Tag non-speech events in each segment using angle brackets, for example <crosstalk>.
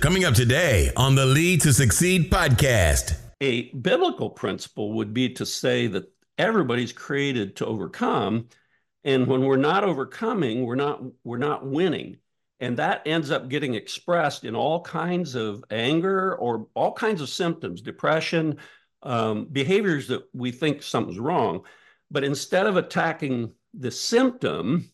Coming up today on the Lead to Succeed podcast. A biblical principle would be to say that everybody's created to overcome. And when we're not overcoming, we're not we're not winning. And that ends up getting expressed in all kinds of anger or all kinds of symptoms, depression, um, behaviors that we think something's wrong. But instead of attacking the symptom,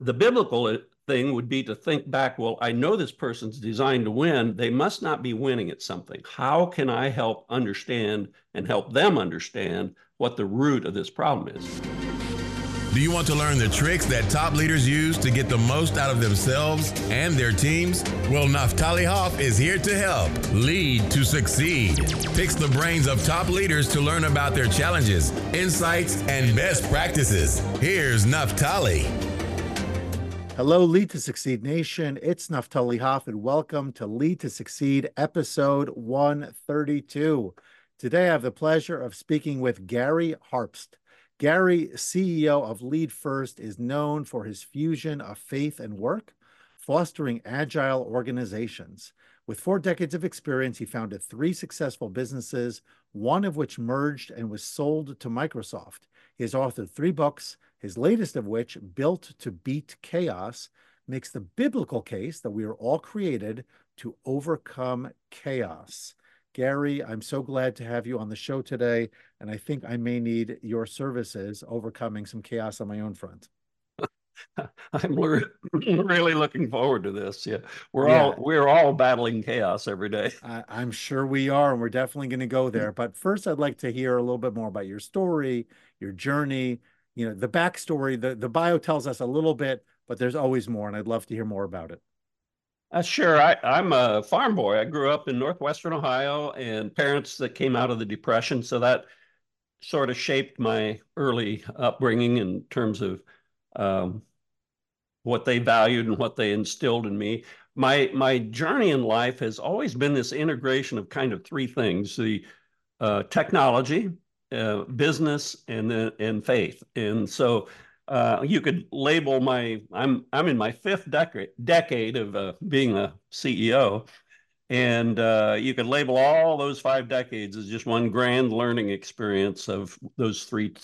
the biblical thing would be to think back well, I know this person's designed to win. They must not be winning at something. How can I help understand and help them understand what the root of this problem is? Do you want to learn the tricks that top leaders use to get the most out of themselves and their teams? Well, Naftali Hoff is here to help lead to succeed. Picks the brains of top leaders to learn about their challenges, insights, and best practices. Here's Naftali. Hello, Lead to Succeed Nation. It's Naftali Hoff, and welcome to Lead to Succeed, episode 132. Today, I have the pleasure of speaking with Gary Harpst. Gary, CEO of Lead First, is known for his fusion of faith and work, fostering agile organizations. With four decades of experience, he founded three successful businesses, one of which merged and was sold to Microsoft. He has authored three books, his latest of which, Built to Beat Chaos, makes the biblical case that we are all created to overcome chaos. Gary, I'm so glad to have you on the show today, and I think I may need your services overcoming some chaos on my own front. <laughs> I'm <laughs> really looking forward to this. Yeah, we're yeah. all we're all battling chaos every day. <laughs> I, I'm sure we are, and we're definitely going to go there. But first, I'd like to hear a little bit more about your story, your journey, you know the backstory the the bio tells us a little bit but there's always more and i'd love to hear more about it. Uh, sure. I, i'm a farm boy. I grew up in northwestern ohio and parents that came out of the depression so that sort of shaped my early upbringing in terms of um, what they valued and what they instilled in me. My my journey in life has always been this integration of kind of three things the uh, technology uh, business and then and faith. And so uh, you could label my I'm I'm in my fifth decade decade of uh, being a CEO, and uh, you could label all those five decades as just one grand learning experience of those three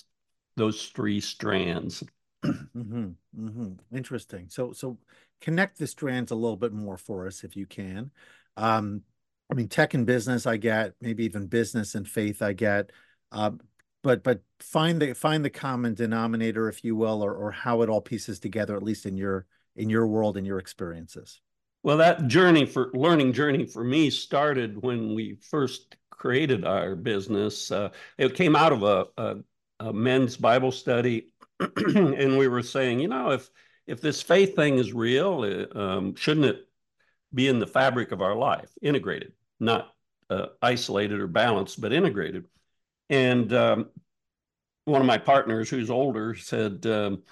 those three strands. mm-hmm, mm-hmm. Interesting. So so connect the strands a little bit more for us if you can. Um, I mean, tech and business, I get maybe even business and faith, I get. Um, but but find the find the common denominator, if you will, or or how it all pieces together, at least in your in your world and your experiences. Well, that journey for learning journey for me started when we first created our business. Uh, it came out of a, a, a men's Bible study, <clears throat> and we were saying, you know, if if this faith thing is real, uh, um, shouldn't it be in the fabric of our life, integrated, not uh, isolated or balanced, but integrated? And um, one of my partners, who's older, said, um,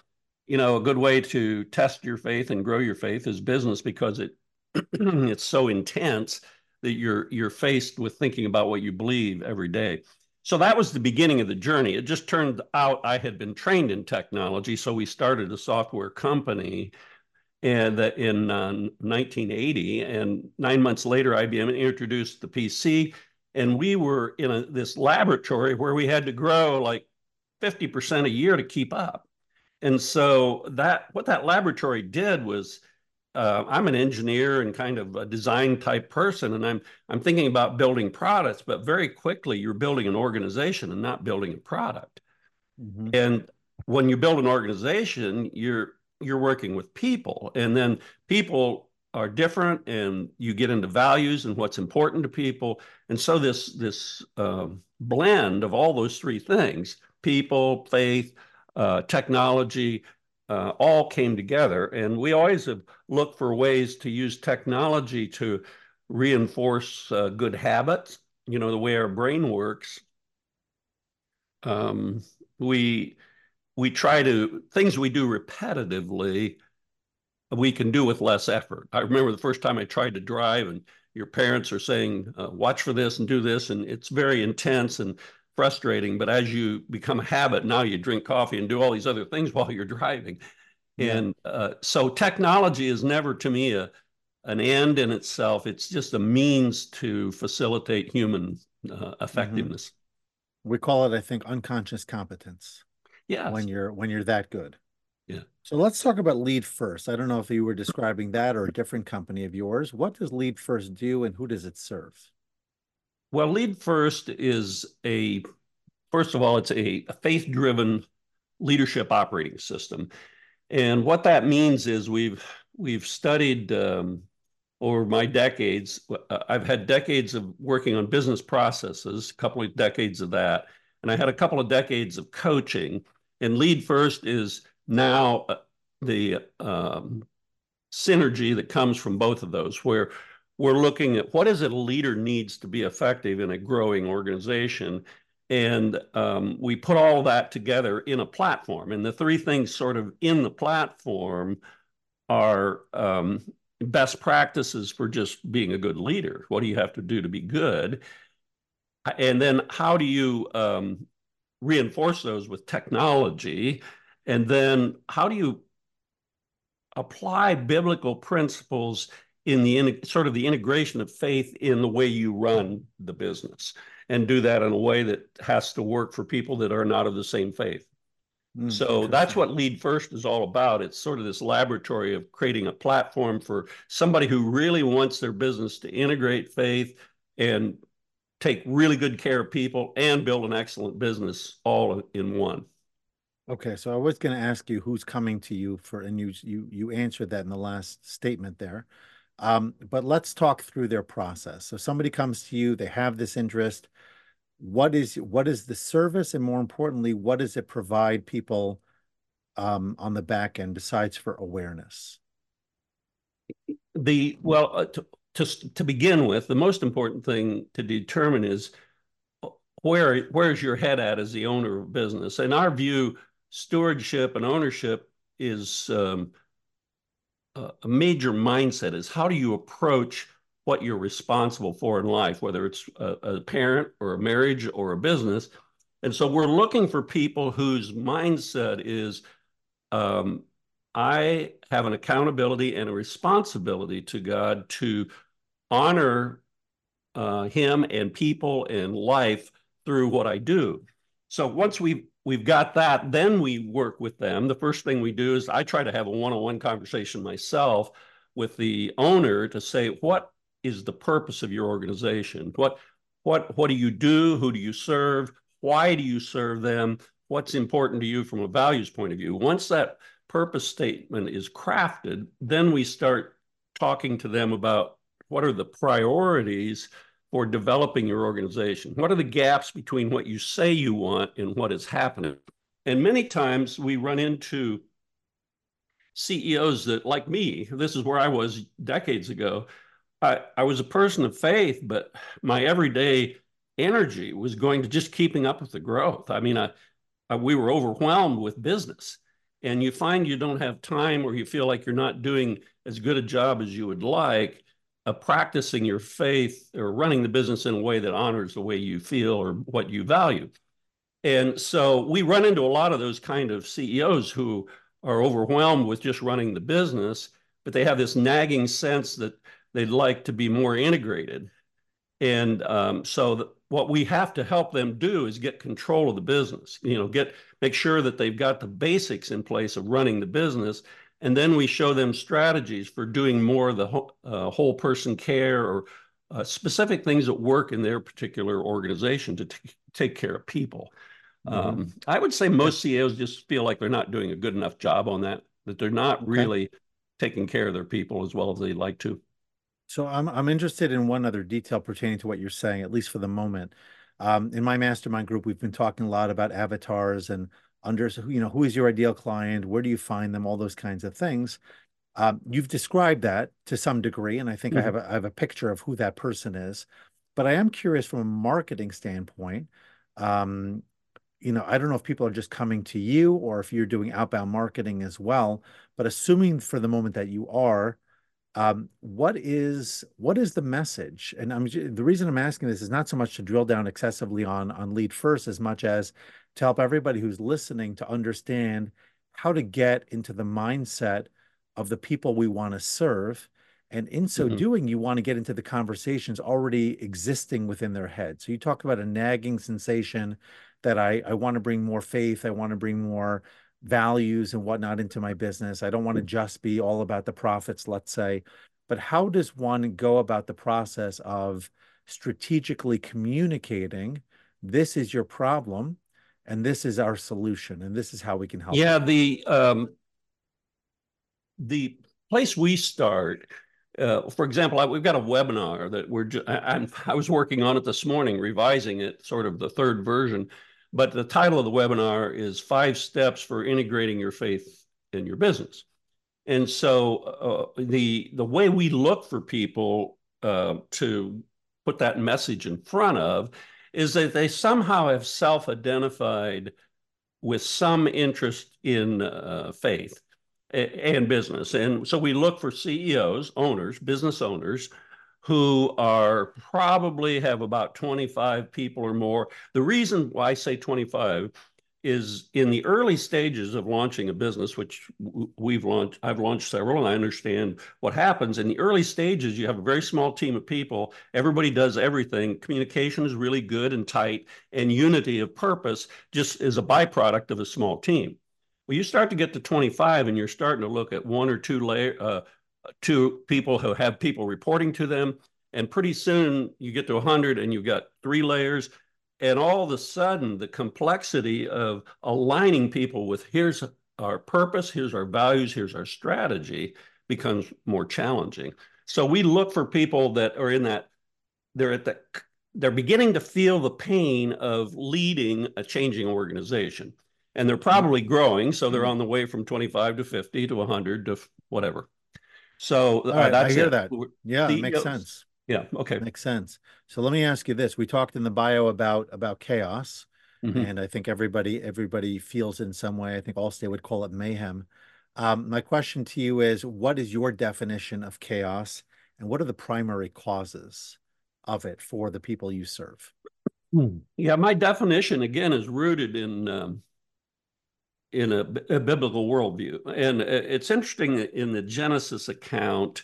"You know, a good way to test your faith and grow your faith is business because it <clears throat> it's so intense that you're you're faced with thinking about what you believe every day." So that was the beginning of the journey. It just turned out I had been trained in technology, so we started a software company and in uh, 1980 and nine months later ibm introduced the pc and we were in a, this laboratory where we had to grow like 50% a year to keep up. And so that what that laboratory did was uh, i'm an engineer and kind of a design type person and i'm i'm thinking about building products but very quickly you're building an organization and not building a product. Mm-hmm. and when you build an organization you're you're working with people. And then people are different and you get into values and what's important to people. And so this this uh, blend of all those three things people faith uh, technology uh, all came together. And we always have looked for ways to use technology to reinforce uh, good habits. You know the way our brain works um, we we try to things we do repetitively we can do with less effort. I remember the first time I tried to drive, and your parents are saying, uh, "Watch for this and do this," and it's very intense and frustrating. But as you become a habit, now you drink coffee and do all these other things <laughs> while you're driving. Yeah. And uh, so technology is never to me a, an end in itself. It's just a means to facilitate human uh, Mm-hmm. effectiveness. We call it, I think, unconscious competence Yeah. when you're when you're that good. So let's talk about Lead First. I don't know if you were describing that or a different company of yours. What does Lead First do and who does it serve? Well, Lead First is a, first of all, it's a, a faith driven leadership operating system. And what that means is we've we've studied um, over my decades. uh, I've had decades of working on business processes, a couple of decades of that, and I had a couple of decades of coaching. And Lead First is now uh, the um, synergy that comes from both of those, where we're looking at what is it a leader needs to be effective in a growing organization and um, we put all that together in a platform. And the three things sort of in the platform are um, best practices for just being a good leader. What do you have to do to be good? And then how do you um, reinforce those with technology and then how do you apply biblical principles in the in, sort of the integration of faith in the way you run the business and do that in a way that has to work for people that are not of the same faith. Mm, So that's what Lead First is all about. It's sort of this laboratory of creating a platform for somebody who really wants their business to integrate faith and take really good care of people and build an excellent business all in one. Okay, so I was going to ask you who's coming to you for, and you you you answered that in the last statement there. Um, but let's talk through their process. So somebody comes to you, they have this interest. What is what is the service, and more importantly, what does it provide people um, on the back end besides for awareness? The well, uh, to, to to begin with, the most important thing to determine is where where's your head at as the owner of business. In our view, stewardship and ownership is um, a major mindset. Is how do you approach what you're responsible for in life, whether it's a, a parent or a marriage or a business. And so we're looking for people whose mindset is um, I have an accountability and a responsibility to God to honor uh, Him and people and life through what I do. So once we've we've got that, then we work with them. The first thing we do is I try to have a one-on-one conversation myself with the owner to say what is the purpose of your organization? What what what do you do? Who do you serve? Why do you serve them? What's important to you from a values point of view? Once that purpose statement is crafted, then we start talking to them about what are the priorities for developing your organization? What are the gaps between what you say you want and what is happening? And many times we run into CEOs that, like me, this is where I was decades ago. I, I was a person of faith, but my everyday energy was going to just keeping up with the growth. I mean, I, I, we were overwhelmed with business, and you find you don't have time or you feel like you're not doing as good a job as you would like of practicing your faith or running the business in a way that honors the way you feel or what you value. And so we run into a lot of those kind of CEOs who are overwhelmed with just running the business, but they have this nagging sense that they'd like to be more integrated. And um, so what we have to help them do is get control of the business, you know, get make sure that they've got the basics in place of running the business. And then we show them strategies for doing more of the whole, uh, whole person care or uh, specific things that work in their particular organization to take care of people. Mm-hmm. Um, I would say most CEOs just feel like they're not doing a good enough job on that, that they're not Okay. really taking care of their people as well as they'd like to. So I'm I'm interested in one other detail pertaining to what you're saying, at least for the moment. Um, in my mastermind group, we've been talking a lot about avatars and under, so, you know, who is your ideal client? Where do you find them? All those kinds of things. Um, you've described that to some degree, and I think I Mhm. have a, I have a picture of who that person is. But I am curious from a marketing standpoint. Um, you know, I don't know if people are just coming to you or if you're doing outbound marketing as well. But assuming for the moment that you are, um, what is what is the message? And I'm the reason I'm asking this is not so much to drill down excessively on on lead first, as much as to help everybody who's listening to understand how to get into the mindset of the people we want to serve And in so mm-hmm. doing, you want to get into the conversations already existing within their head. So you talk about a nagging sensation that I, I want to bring more faith, I want to bring more values and whatnot into my business. I don't want to just be all about the profits, let's say. But how does one go about the process of strategically communicating this is your problem and this is our solution and this is how we can help yeah you. the um the place we start uh, for example, I, we've got a webinar that we're. Ju- I, I, was working on it this morning, revising it, sort of the third version. But the title of the webinar is Five Steps for Integrating Your Faith in Your Business. And so uh, the the way we look for people uh, to put that message in front of is that they somehow have self-identified with some interest in uh, faith and business. And so we look for CEOs, owners, business owners who are probably have about 25 people or more. The reason why I say 25 is in the early stages of launching a business, which we've launched, I've launched several, and I understand what happens. In the early stages, you have a very small team of people. Everybody does everything. Communication is really good and tight, and unity of purpose just is a byproduct of a small team. Well, you start to get to 25, and you're starting to look at one or two layer, uh, two people who have people reporting to them, and pretty soon you get to 100, and you've got three layers and all of a sudden, the complexity of aligning people with here's our purpose, here's our values, here's our strategy becomes more challenging. So we look for people that are in that, they're at the, they're beginning to feel the pain of leading a changing organization. And they're mm-hmm. probably growing. So they're mm-hmm. on the way from 25 to 50 to 100 to whatever. So uh, right, I hear it. that. Yeah, it makes sense. Yeah. Okay. Makes sense. So let me ask you this. We talked in the bio about about chaos. Mm-hmm. And I think everybody everybody feels in some way. I think Allstate would call it mayhem. Um, my question to you is what is your definition of chaos and what are the primary causes of it for the people you serve? Hmm. Yeah, my definition again is rooted in um, in a, a, biblical worldview, and uh, it's interesting in the Genesis account,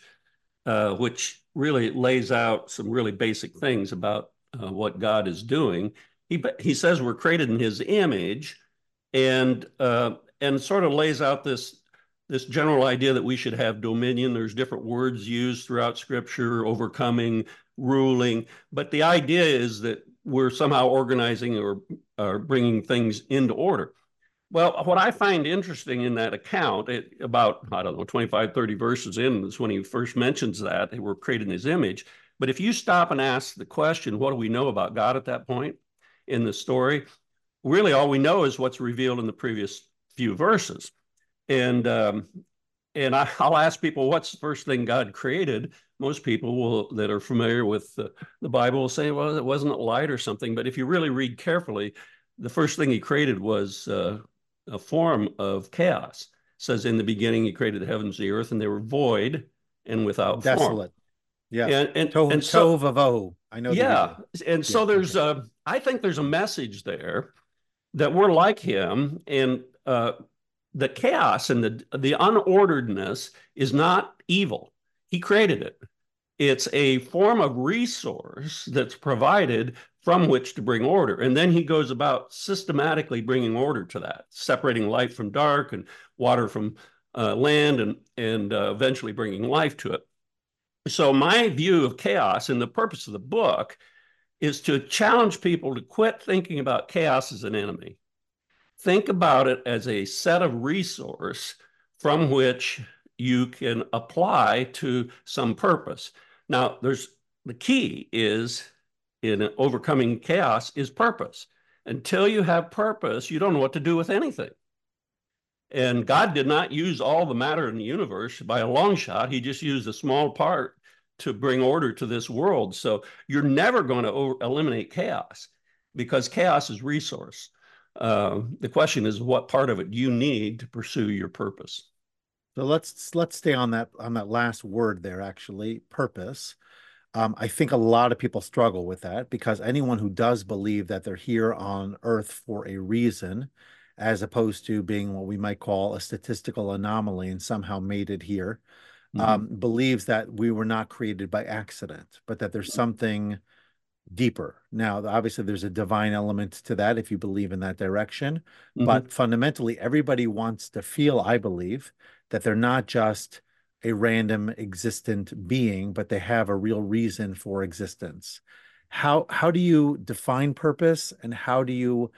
uh, which really lays out some really basic things about uh, what God is doing. He he says we're created in His image, and uh, and sort of lays out this this general idea that we should have dominion. There's different words used throughout Scripture: overcoming, ruling. But the idea is that we're somehow organizing or, or bringing things into order. Well, what I find interesting in that account, it, about, I don't know, 25, 30 verses in, is when he first mentions that they were created in his image. But if you stop and ask the question, what do we know about God at that point in the story? Really, all we know is what's revealed in the previous few verses. And um, and I, will ask people, what's the first thing God created? Most people will, that are familiar with the, the Bible will say, well, it wasn't light or something. But if you really read carefully, the first thing he created was uh, a form of chaos. It says in the beginning, he created the heavens, the earth, and they were void and without Desolate. Form. Yeah. And, and, Tov, and so, Tov I know. Yeah. And so yeah. there's a, I think there's a message there that we're like him and uh, the chaos and the, the unorderedness is not evil. He created it. It's a form of resource that's provided from which to bring order. And then he goes about systematically bringing order to that, separating light from dark and water from uh, land and, and uh, eventually bringing life to it. So, my view of chaos and the purpose of the book is to challenge people to quit thinking about chaos as an enemy. Think about it as a set of resource from which you can apply to some purpose. Now, there's the key is in overcoming chaos is purpose. Until you have purpose, you don't know what to do with anything. And God did not use all the matter in the universe by a long shot. He just used a small part to bring order to this world. So you're never going to eliminate chaos because chaos is resource. Uh, the question is, what part of it do you need to pursue your purpose? So let's let's stay on that on that last word there. Actually, purpose. Um, I think a lot of people struggle with that because anyone who does believe that they're here on Earth for a reason, as opposed to being what we might call a statistical anomaly and somehow made it here, mm-hmm. um, believes that we were not created by accident, but that there's something deeper. Now, obviously, there's a divine element to that if you believe in that direction. Mm-hmm. But fundamentally, everybody wants to feel, I believe, that they're not just a random existent being, but they have a real reason for existence. How how do you define purpose and how do you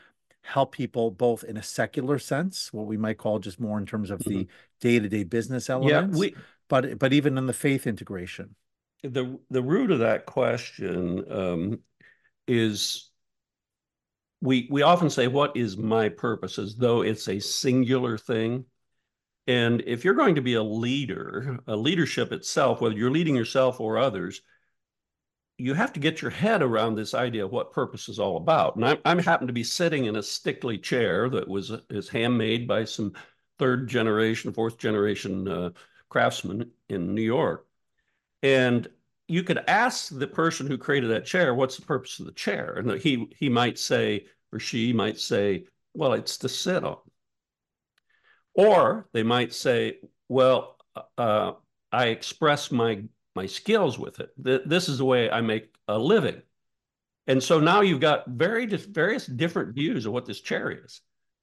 help people both in a secular sense, what we might call just more in terms of mm-hmm. the day-to-day business elements, yeah, we, but but even in the faith integration? The the root of that question um, is we we often say, "What is my purpose?" as though it's a singular thing. And if you're going to be a leader, a leadership itself, whether you're leading yourself or others, you have to get your head around this idea of what purpose is all about. And I, I happen to be sitting in a Stickley chair that was is handmade by some third generation, fourth generation uh, craftsmen in New York. And you could ask the person who created that chair, what's the purpose of the chair? And he he might say, or she might say, well, it's to sit on. Or they might say, well, uh, I express my my skills with it. This is the way I make a living. And so now you've got very various different views of what this chair is.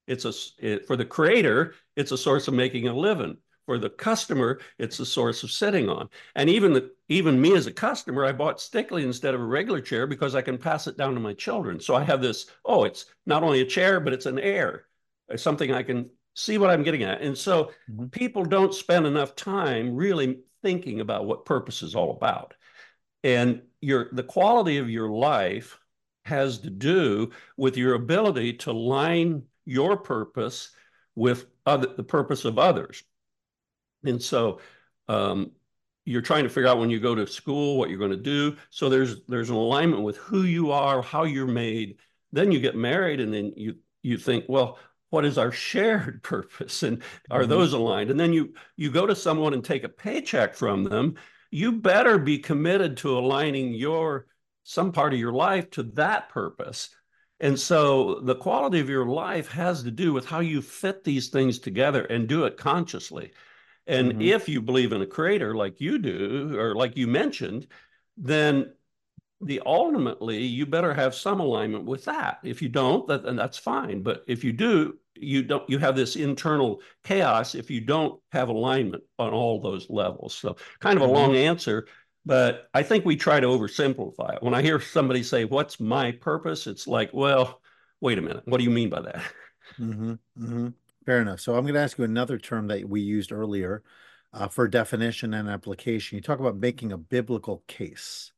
It's a it, for the creator, it's a source of making a living. For the customer, it's a source of sitting on. And even the even me as a customer, I bought Stickley instead of a regular chair because I can pass it down to my children. So I have this. Oh, it's not only a chair, but it's an air, it's something I can see what I'm getting at. And so mm-hmm. people don't spend enough time really thinking about what purpose is all about. And your the quality of your life has to do with your ability to line your purpose with other, the purpose of others. And so um, you're trying to figure out when you go to school what you're going to do. So there's there's an alignment with who you are, how you're made. Then you get married, and then you you think, well, what is our shared <laughs> purpose and are mm-hmm. those aligned and then you you go to someone and take a paycheck from them you better be committed to aligning your some part of your life to that purpose and so the quality of your life has to do with how you fit these things together and do it consciously and mm-hmm. if you believe in a creator like you do or like you mentioned then the ultimately you better have some alignment with that. If you don't that, then that's fine. But if you do you don't you have this internal chaos if you don't have alignment on all those levels. So kind of a long mm-hmm. answer but i think we try to oversimplify it. When i hear somebody say what's my purpose? it's like well wait a minute. What do you mean by that? Mm-hmm. Mm-hmm. fair enough. So i'm going to ask you another term that we used earlier uh, for definition and application. You talk about making a biblical case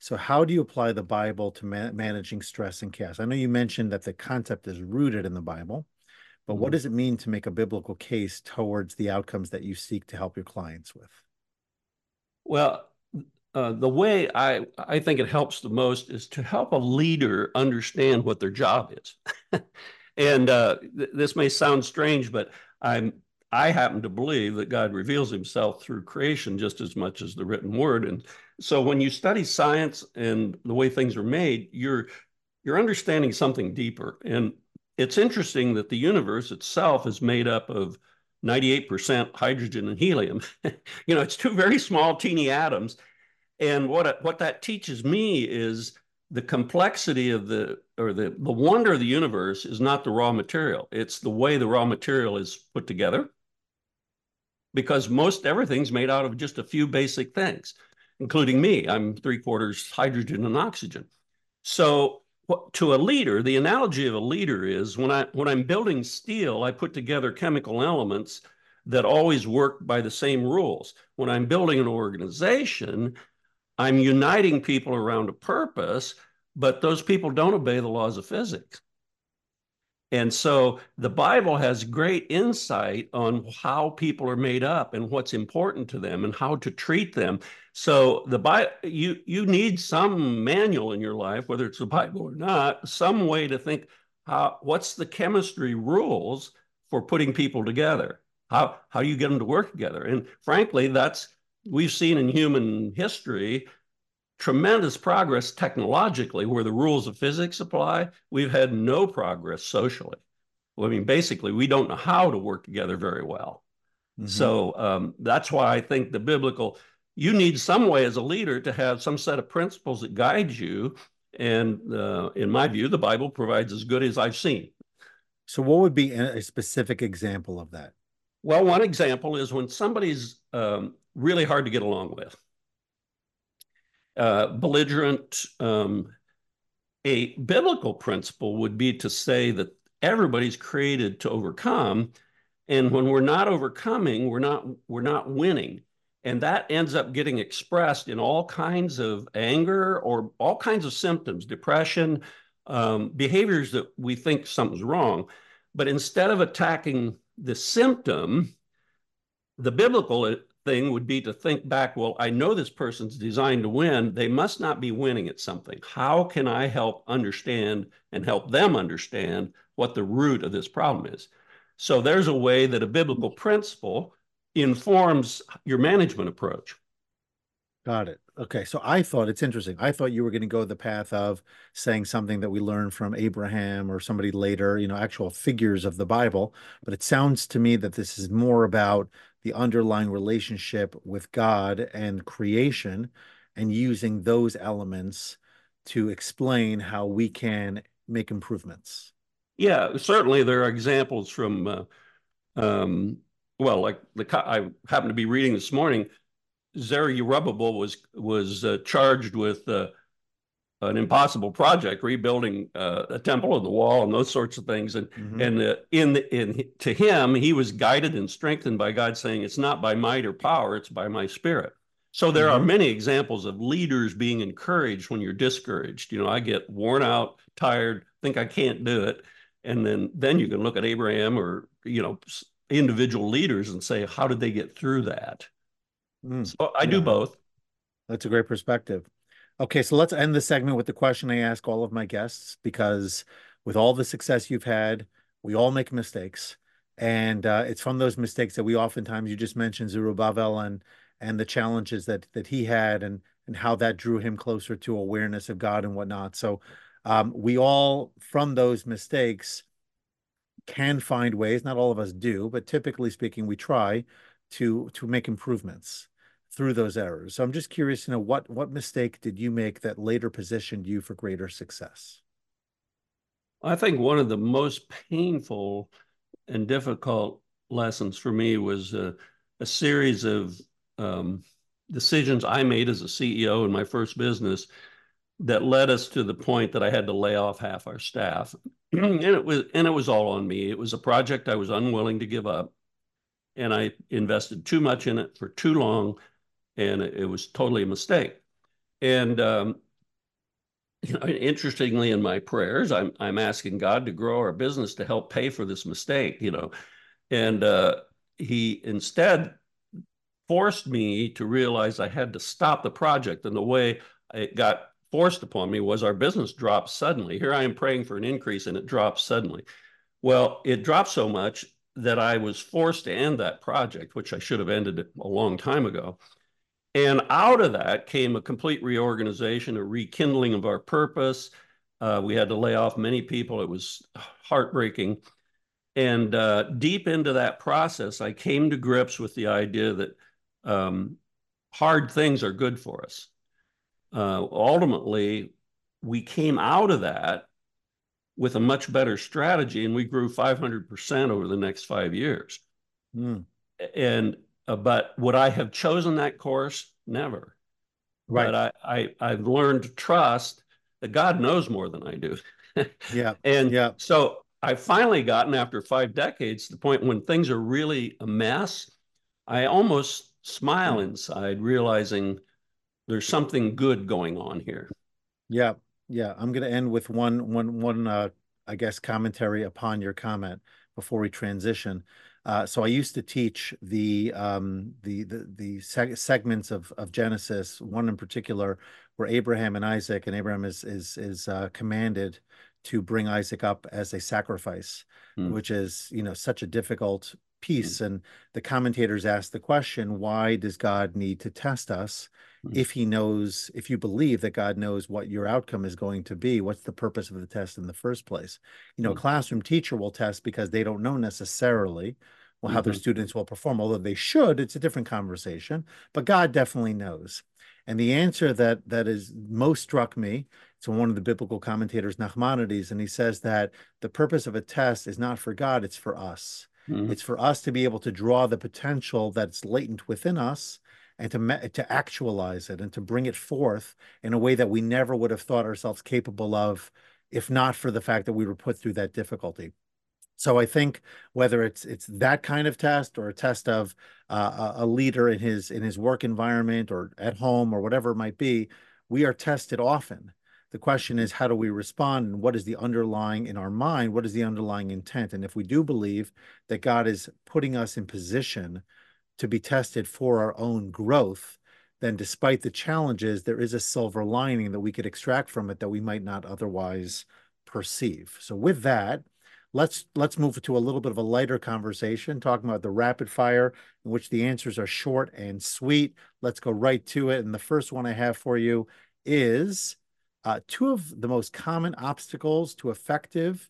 so, how do you apply the Bible to ma- managing stress and chaos? I know you mentioned that the concept is rooted in the Bible, but what mm-hmm. does it mean to make a biblical case towards the outcomes that you seek to help your clients with? Well, uh, the way I, I think it helps the most is to help a leader understand what their job is. <laughs> and uh, th- this may sound strange, but I'm I happen to believe that God reveals himself through creation just as much as the written word. And so when you study science and the way things are made, you're you're understanding something deeper. And it's interesting that the universe itself is made up of 98% hydrogen and helium. <laughs> you know, it's two very small, teeny atoms. And what, what that teaches me is the complexity of the, or the, the wonder of the universe is not the raw material. It's the way the raw material is put together. Because most everything's made out of just a few basic things, including me. I'm three quarters hydrogen and oxygen. So to a leader, the analogy of a leader is when I when I'm building steel, I put together chemical elements that always work by the same rules. When I'm building an organization, I'm uniting people around a purpose, but those people don't obey the laws of physics. And so the Bible has great insight on how people are made up and what's important to them and how to treat them. So the Bible, you you need some manual in your life, whether it's the Bible or not, some way to think how what's the chemistry rules for putting people together. How how do you get them to work together? And frankly, that's we've seen in human history tremendous progress technologically where the rules of physics apply. We've had no progress socially. Well, I mean, basically, we don't know how to work together very well. Mm-hmm. So um, that's why I think the biblical, you need some way as a leader to have some set of principles that guide you. And uh, in my view, the Bible provides as good as I've seen. So, what would be a specific example of that? Well, one example is when somebody's um, really hard to get along with, uh, belligerent. Um, a biblical principle would be to say that everybody's created to overcome, and when we're not overcoming, we're not we're not winning, and that ends up getting expressed in all kinds of anger or all kinds of symptoms, depression, um, behaviors that we think something's wrong. But instead of attacking the symptom, the biblical thing would be to think back well, I know this person's designed to win. They must not be winning at something. How can I help understand and help them understand what the root of this problem is? So there's a way that a biblical principle informs your management approach. Got it. Okay. So I thought it's interesting. I thought you were going to go the path of saying something that we learned from Abraham or somebody later, you know, actual figures of the Bible. But it sounds to me that this is more about the underlying relationship with God and creation and using those elements to explain how we can make improvements. Yeah, certainly there are examples from, uh, um, well, like the I happened to be reading this morning Zerubbabel was was uh, charged with uh, an impossible project, rebuilding uh, a temple and the wall and those sorts of things. And mm-hmm. and uh, in in to him, he was guided and strengthened by God, saying, "It's not by might or power; it's by my Spirit." So there mm-hmm. are many examples of leaders being encouraged when you're discouraged. You know, I get worn out, tired, think I can't do it, and then then you can look at Abraham or you know individual leaders and say, how did they get through that? Mm, so I yeah. do both. That's a great perspective. Okay, so let's end the segment with the question I ask all of my guests because with all the success you've had, we all make mistakes. And uh, it's from those mistakes that we oftentimes, you just mentioned Zerubbabel and and the challenges that that he had and and how that drew him closer to awareness of God and whatnot. So um, we all, from those mistakes, can find ways. Not all of us do, but typically speaking, we try to to make improvements through those errors. So I'm just curious to know what what mistake did you make that later positioned you for greater success? I think one of the most painful and difficult lessons for me was a, a series of um, decisions I made as a CEO in my first business that led us to the point that I had to lay off half our staff. <clears throat> and it was and it was all on me. It was a project I was unwilling to give up. And I invested too much in it for too long and it, was totally a mistake. And um, you <clears throat> know, interestingly, in my prayers, I'm I'm asking God to grow our business to help pay for this mistake. You know, and uh, He instead forced me to realize I had to stop the project. And the way it got forced upon me was our business dropped suddenly. Here I am praying for an increase, and it drops suddenly. Well, it dropped so much that I was forced to end that project, which I should have ended a long time ago. And out of that came a complete reorganization, a rekindling of our purpose. Uh, we had to lay off many people. It was heartbreaking. And uh, deep into that process, I came to grips with the idea that um, hard things are good for us. Uh, ultimately, we came out of that with a much better strategy, and we grew 500% over the next five years. Mm. And uh, but would I have chosen that course? Never. Right. But I, I I've learned to trust that God knows more than I do. <laughs> yeah. And yeah. so I've finally gotten after five decades to the point when things are really a mess. I almost smile mm. inside, realizing there's something good going on here. Yeah. Yeah. I'm going to end with one, one, one, uh, I guess, commentary upon your comment before we transition. Uh, so I used to teach the um, the the, the seg segments of of Genesis, one in particular, where Abraham and Isaac, and Abraham is is is uh, commanded to bring Isaac up as a sacrifice, mm. which is you know such a difficult piece. Mm. And the commentators ask the question, why does God need to test us? Mm. If he knows, if you believe that God knows what your outcome is going to be, what's the purpose of the test in the first place? You know, a hmm. classroom teacher will test because they don't know necessarily how mm-hmm. their students will perform. Although they should, it's a different conversation. But God definitely knows. And the answer that that is most struck me, it's one of the biblical commentators, Nachmanides, and he says that the purpose of a test is not for God, it's for us. Mm-hmm. It's for us to be able to draw the potential that's latent within us and to to actualize it and to bring it forth in a way that we never would have thought ourselves capable of if not for the fact that we were put through that difficulty so I think whether it's it's that kind of test or a test of uh, a leader in his in his work environment or at home or whatever it might be, we are tested often. The question is, how do we respond, and what is the underlying in our mind? What is the underlying intent? And if we do believe that God is putting us in position to be tested for our own growth, then despite the challenges, there is a silver lining that we could extract from it that we might not otherwise perceive. So with that let's let's move to a little bit of a lighter conversation talking about the rapid fire in which the answers are short and sweet. Let's go right to it. And the first one i have for you is uh, two of the most common obstacles to effective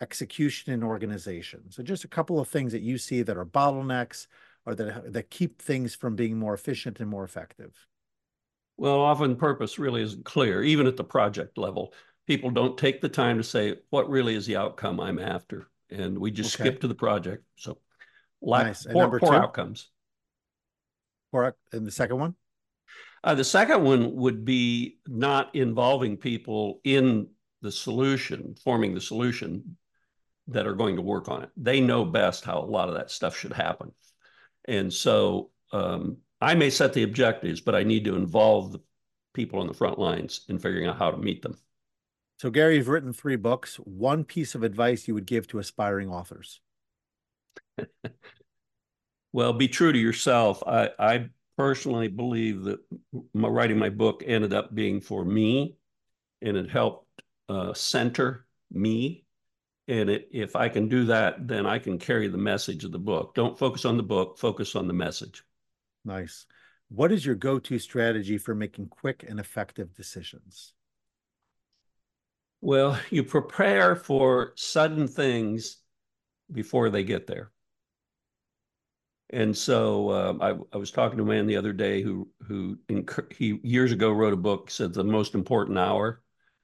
execution in organizations. So just a couple of things that you see that are bottlenecks or that that keep things from being more efficient and more effective well often purpose really isn't clear even at the project level people don't take the time to say what really is the outcome I'm after, and we just okay. skip to the project. So, lack, nice. poor, number poor two? outcomes. Poor, and the second one. Uh, the second one would be not involving people in the solution, forming the solution that are going to work on it. They know best how a lot of that stuff should happen. And so um, I may set the objectives, but I need to involve the people on the front lines in figuring out how to meet them. So, Gary, you've written three books. One piece of advice you would give to aspiring authors? <laughs> well, be true to yourself. I, I personally believe that my, writing my book ended up being for me, and it helped uh, center me. And it, if I can do that, then I can carry the message of the book. Don't focus on the book, focus on the message. Nice. What is your go to strategy for making quick and effective decisions? Well, you prepare for sudden things before they get there. And so um, I, I, was talking to a man the other day who who he years ago wrote a book said the most important hour,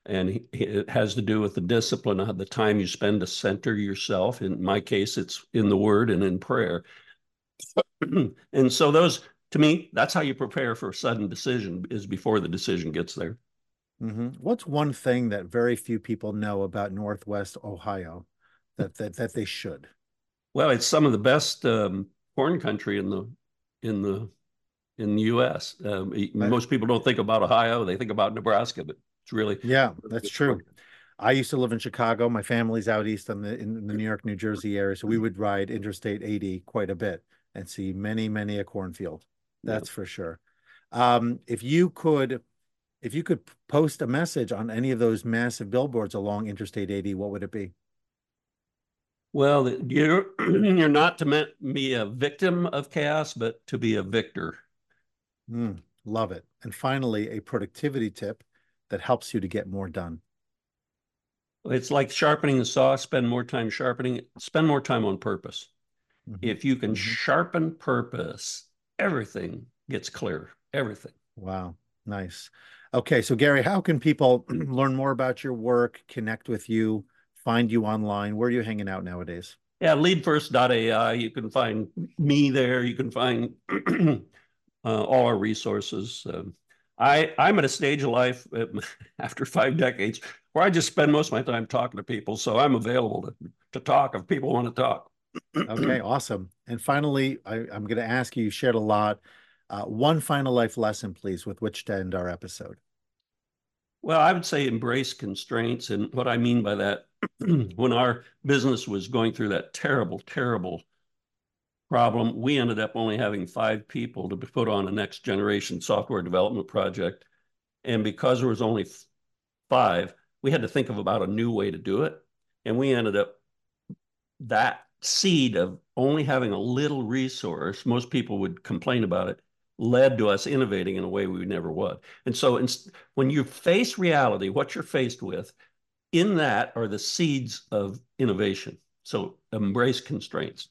and it has to do with the discipline of the time you spend to center yourself. In my case, it's in the Word and in prayer. <clears throat> and so those to me, that's how you prepare for a sudden decision is before the decision gets there. Mm-hmm. What's one thing that very few people know about Northwest Ohio that that that they should? Well, it's some of the best um, corn country in the in the in the U.S. Um, most people don't think about Ohio; they think about Nebraska, but it's really yeah, that's true. I used to live in Chicago. My family's out east on the in the New York, New Jersey area, so we would ride Interstate 80 quite a bit and see many, many a cornfield. That's yeah. for sure. Um, if you could if you could post a message on any of those massive billboards along Interstate 80, what would it be? Well, you're <clears throat> you're not to be a victim of chaos, but to be a victor. Mm, love it. And finally, a productivity tip that helps you to get more done. It's like sharpening the saw. Spend more time sharpening. Spend more time on purpose. Mm-hmm. If you can mm-hmm. sharpen purpose, everything gets clear. Everything. Wow, nice. Okay, so Gary, how can people <clears throat> learn more about your work, connect with you, find you online? Where are you hanging out nowadays? Yeah, leadfirst.ai. You can find me there. You can find <clears throat> uh, all our resources. Um, I, I'm at a stage of life <laughs> after five decades where I just spend most of my time talking to people. So I'm available to, to talk if people want to talk. <clears throat> okay, awesome. And finally, I, I'm going to ask you, you shared a lot uh, one final life lesson, please, with which to end our episode. Well, I would say embrace constraints. And what I mean by that, <clears throat> when our business was going through that terrible, terrible problem, we ended up only having five people to put on a next generation software development project. And because there was only five, we had to think of about a new way to do it. And we ended up that seed of only having a little resource, most people would complain about it, led to us innovating in a way we never would. And so when you face reality, what you're faced with, in that are the seeds of innovation. So embrace constraints.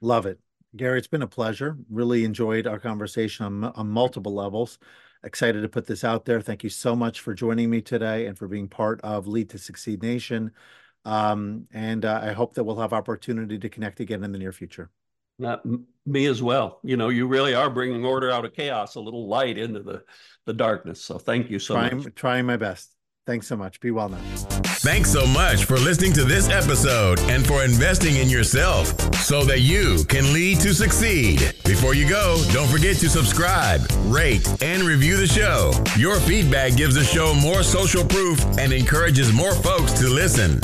Love it. Gary, it's been a pleasure. Really enjoyed our conversation on, on multiple levels. Excited to put this out there. Thank you so much for joining me today and for being part of Lead to Succeed Nation. Um, and uh, I hope that we'll have opportunity to connect again in the near future. Not me as well. You know, you really are bringing order out of chaos, a little light into the, the darkness. So thank you so trying, much. Trying my best. Thanks so much. Be well now. Thanks so much for listening to this episode and for investing in yourself so that you can lead to succeed. Before you go, don't forget to subscribe, rate, and review the show. Your feedback gives the show more social proof and encourages more folks to listen.